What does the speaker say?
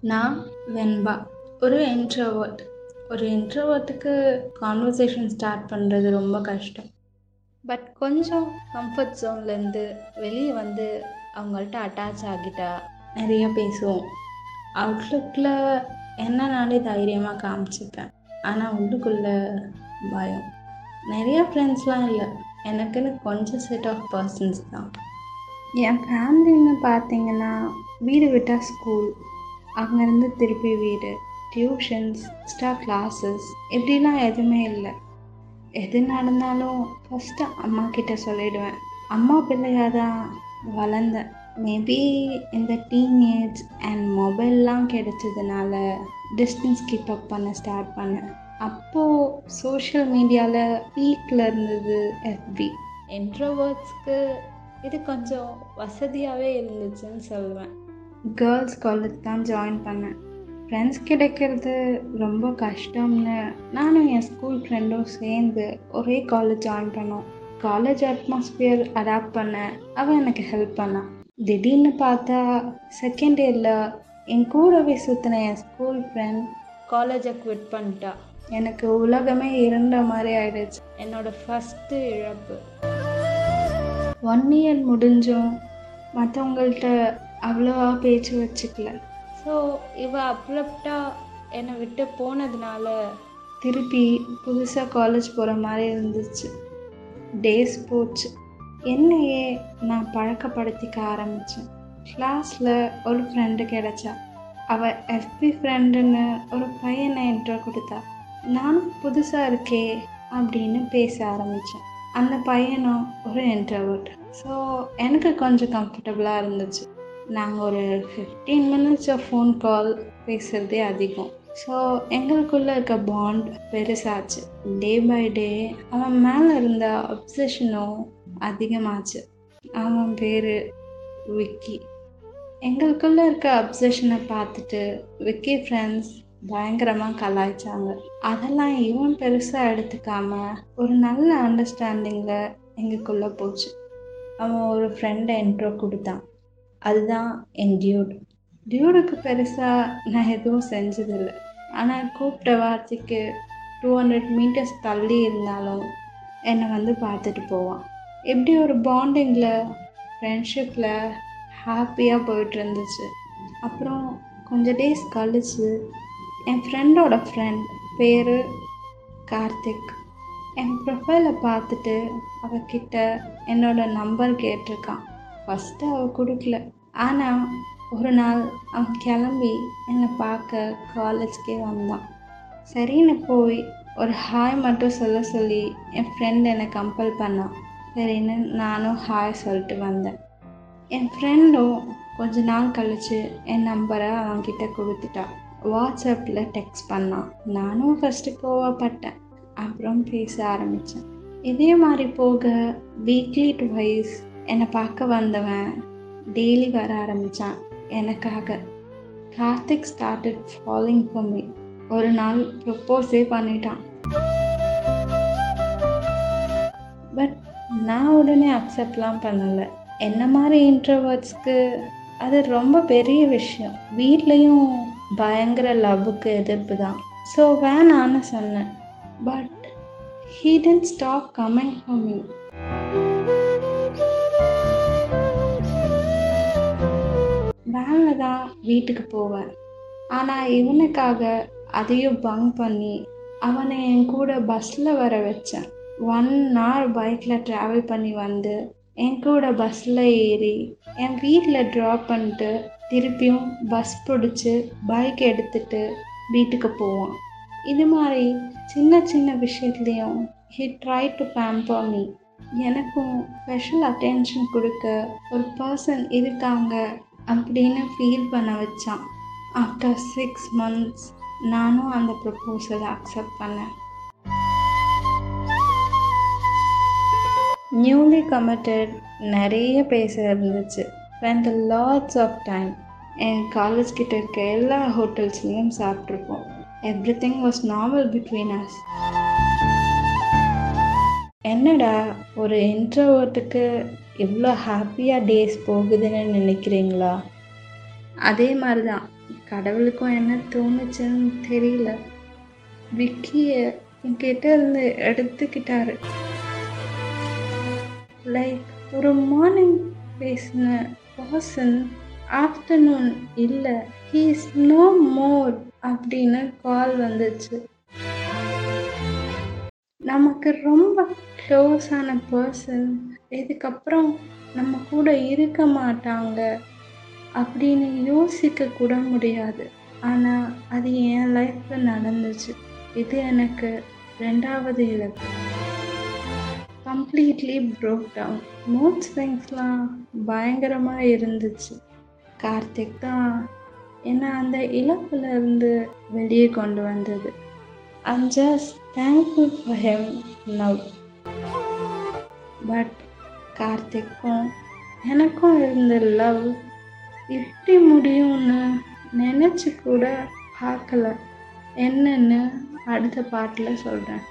நான் வெண்பா. ஒரு இன்ட்ரோவர்ட் ஒரு இன்ட்ரோவர்ட்டுக்கு கான்வர்சேஷன் ஸ்டார்ட் பண்ணுறது ரொம்ப கஷ்டம். பட் கொஞ்சம் கம்ஃபர்ட் ஜோன்லேருந்து வெளியே வந்து அவங்கள்ட்ட அட்டாச் ஆகிட்டா நிறைய பேசுவோம். அவுட்லுக்கில் என்ன நானே தைரியமாக காமிச்சிப்பேன். ஆனால் உள்ளுக்குள்ளே பயம். நிறைய ஃப்ரெண்ட்ஸ்லாம் இல்லை. எனக்குன்னு கொஞ்சம் செட் ஆஃப் பர்சன்ஸ் தான். என் ஃபேமிலின்னு பார்த்தீங்கன்னா வீடு விட்டால் ஸ்கூல் அங்கேருந்து திருப்பி வீடு டியூஷன்ஸ் எக்ஸ்ட்ரா கிளாஸஸ் இப்படிலாம் எதுவுமே இல்லை. எது நடந்தாலும் ஃபஸ்ட்டு அம்மா கிட்ட சொல்லிடுவேன். அம்மா பிள்ளையாக தான் வளர்ந்தேன். மேபி இந்த டீனேஜ் அண்ட் மொபைல்லாம் கிடைச்சதுனால டிஸ்டன்ஸ் கீப் அப் பண்ண ஸ்டார்ட் பண்ணேன். அப்போது சோஷியல் மீடியாவில் பீக்கில் இருந்தது எஃபி இன்ட்ரோவர்ட்ஸ்க்கு இது கொஞ்சம் வசதியாகவே இருந்துச்சுன்னு சொல்லுவேன் கேர்ள்ஸ் காலேஜ் தான் ஜாயின் பண்ணேன். ஃப்ரெண்ட்ஸ் கிடைக்கிறது ரொம்ப கஷ்டம்னு நானும் என் ஸ்கூல் ஃப்ரெண்டும் சேர்ந்து ஒரே காலேஜ் ஜாயின் பண்ணோம். காலேஜ் அட்மாஸ்பியர் அடாப்ட் பண்ண அவன் எனக்கு ஹெல்ப் பண்ணான். திடீர்னு பார்த்தா செகண்ட் இயரில் என் கூடவே சுற்றின என் ஸ்கூல் ஃப்ரெண்ட் காலேஜை குவிட் பண்ணிட்டா. எனக்கு உலகமே இருண்ட மாதிரி ஆயிடுச்சு. என்னோட ஃபஸ்ட்டு இழப்பு. ஒன் இயர் முடிஞ்சும் மற்றவங்கள்ட்ட அவ்வளோவா பேச்சு வச்சுக்கல. ஸோ இவ அப்ரப்டாக என்னை விட்டு போனதுனால திருப்பி புதுசாக காலேஜ் போகிற மாதிரி இருந்துச்சு. டேஸ் போச்சு. என்னையே நான் பழக்கப்படுத்திக்க ஆரம்பித்தேன் கிளாஸில் ஒரு ஃப்ரெண்டு கிடைச்சா. அவள் எஃபி ஃப்ரெண்டுன்னு ஒரு பையனை இன்ட்ரோ கொடுத்தா. நானும் புதுசாக இருக்கே அப்படின்னு பேச ஆரம்பித்தேன் அந்த பையனும் ஒரு இன்ட்ரவர்ட் ஸோ எனக்கு கொஞ்சம் கம்ஃபர்டபுளாக இருந்துச்சு. நாங்கள் ஒரு fifteen minutes of phone call பேசுகிறதே அதிகம். ஸோ எங்களுக்குள்ளே இருக்க பாண்ட் பெருசாச்சு. டே பை டே அவன் மேலே இருந்த அப்சஷனும் அதிகமாச்சு. அவன் பேர் விக்கி. எங்களுக்குள்ளே இருக்க அப்சஷனை பார்த்துட்டு விக்கி ஃப்ரெண்ட்ஸ் பயங்கரமாக கலாய்ச்சாங்க. அதெல்லாம் இவன் பெருசாக எடுத்துக்காம ஒரு நல்ல அண்டர்ஸ்டாண்டிங்கில் எங்களுக்குள்ளே போச்சு. அவன் ஒரு ஃப்ரெண்டை இன்ட்ரோ கொடுத்தான். அதுதான் என் டியூட். டியூடுக்கு பெருசாக நான் எதுவும் செஞ்சதில்லை. ஆனால் கூப்பிட்ட வார்த்தைக்கு டூ ஹண்ட்ரட் மீட்டர்ஸ் தள்ளி இருந்தாலும் என்னை வந்து பார்த்துட்டு போவான். எப்படி ஒரு பாண்டிங்கில் ஃப்ரெண்ட்ஷிப்பில் ஹாப்பியாக போயிட்டு இருந்துச்சு. அப்புறம் கொஞ்சம் டேஸ் கழிச்சு என் ஃப்ரெண்டோட ஃப்ரெண்ட் பேர் கார்த்திக். என் ப்ரொஃபைலை பார்த்துட்டு அவகிட்ட என்னோட நம்பர் கேட்டிருக்கான். ஃபஸ்ட்டு அவள் கொடுக்கல. ஆனால் ஒரு நாள் அவன் கிளம்பி என்னை பார்க்க காலேஜ்க்கே வந்தான் சரின்னு போய் ஒரு ஹாய் மட்டும் சொல்ல சொல்லி என் ஃப்ரெண்ட் என்னை கம்பல் பண்ணான் சரின்னு நானும் ஹாய் சொல்லிட்டு வந்தேன். என் ஃப்ரெண்டும் கொஞ்ச நாள் கழித்து என் நம்பரை அவன்கிட்ட கொடுத்துட்டா. வாட்ஸ்அப்பில் டெக்ஸ்ட் பண்ணான் நானும் ஃபஸ்ட்டு கோவப்பட்டேன். அப்புறம் பேச ஆரம்பித்தேன் இதே மாதிரி போக வீக்லி டுவைஸ் என்னை பார்க்க வந்தவன் டெய்லி வர ஆரம்பித்தான் எனக்காக. Karthik started following for me ஒரு நாள் ப்ரப்போஸே பண்ணிட்டான். பட் நான் உடனே அக்செப்ட்லாம் பண்ணலை. என்ன மாதிரி இன்ட்ரவர்ட்ஸ்க்கு அது ரொம்ப பெரிய விஷயம். வீட்லேயும் பயங்கர லவ்வுக்கு எதிர்ப்பு தான். ஸோ வேணான்னு சொன்னேன். But he didn't stop comment for me வீட்டுக்கு போவேன் ஆனால் இவனுக்காக அதையும் பங்க் பண்ணி அவனை என் கூட பஸ்ஸில் வர வச்சேன். ஒன் ஹவர் பைக்கில் ட்ராவல் பண்ணி வந்து என் கூட பஸ்ஸில் ஏறி என் வீட்டில் ட்ராப் பண்ணிட்டு திருப்பியும் பஸ் பிடிச்சி பைக் எடுத்துட்டு வீட்டுக்கு போவான். இது மாதிரி சின்ன சின்ன விஷயத்துலேயும் he try to pamper me எனக்கும் ஸ்பெஷல் அட்டென்ஷன் கொடுக்க ஒரு பர்சன் இருக்காங்க. அப்படின்னு ஃபீல் பண்ண வச்சான். ஆஃப்டர் சிக்ஸ் மந்த்ஸ் நானும் அந்த ப்ரப்போசலை அக்செப்ட் பண்ணேன். நியூலி கமிட்டட் நிறைய பேச இருந்துச்சு. ஸ்பெண்ட் லாட்ஸ் ஆஃப் டைம் என் காலேஜ் கிட்ட இருக்க எல்லா ஹோட்டல்ஸ்லேயும் சாப்பிட்ருப்போம் everything was normal between us என்னடா ஒரு இன்ட்ரோவர்ட்டுக்கு எவ்வளோ ஹாப்பியாக டேஸ் போகுதுன்னு நினைக்கிறீங்களா? அதே மாதிரி தான் கடவுளுக்கும் என்ன தோணுச்சுன்னு தெரியல. விக்கியை என்கிட்ட இருந்து எடுத்துக்கிட்டாரு. லைக் ஒரு மார்னிங் பேசின பர்சன் ஆஃப்டர்நூன் இல்லை ஹீ இஸ் நோ மோர் அப்படின்னு கால் வந்துச்சு. நமக்கு ரொம்ப க்ளோஸான பர்சன் இதுக்கப்புறம் நம்ம கூட இருக்க மாட்டாங்க அப்படின்னு யோசிக்க கூட முடியாது. ஆனால் அது என் லைஃப்பில் நடந்துச்சு. இது எனக்கு ரெண்டாவது இழப்பு. கம்ப்ளீட்லி ப்ரோக் டவுன் மூட் ஸ்விங்ஸ்லாம் பயங்கரமாக இருந்துச்சு. கார்த்திக் தான் என்னை அந்த இழப்புல இருந்து வெளியே கொண்டு வந்தது. I'm just thankful for him now but கார்த்திக்கும் எனக்கும் இருந்த லவ் இப்படி முடியும்னு நினச்சி கூட பார்க்கல. என்னன்னு அடுத்த பாட்டில் சொல்கிறேன்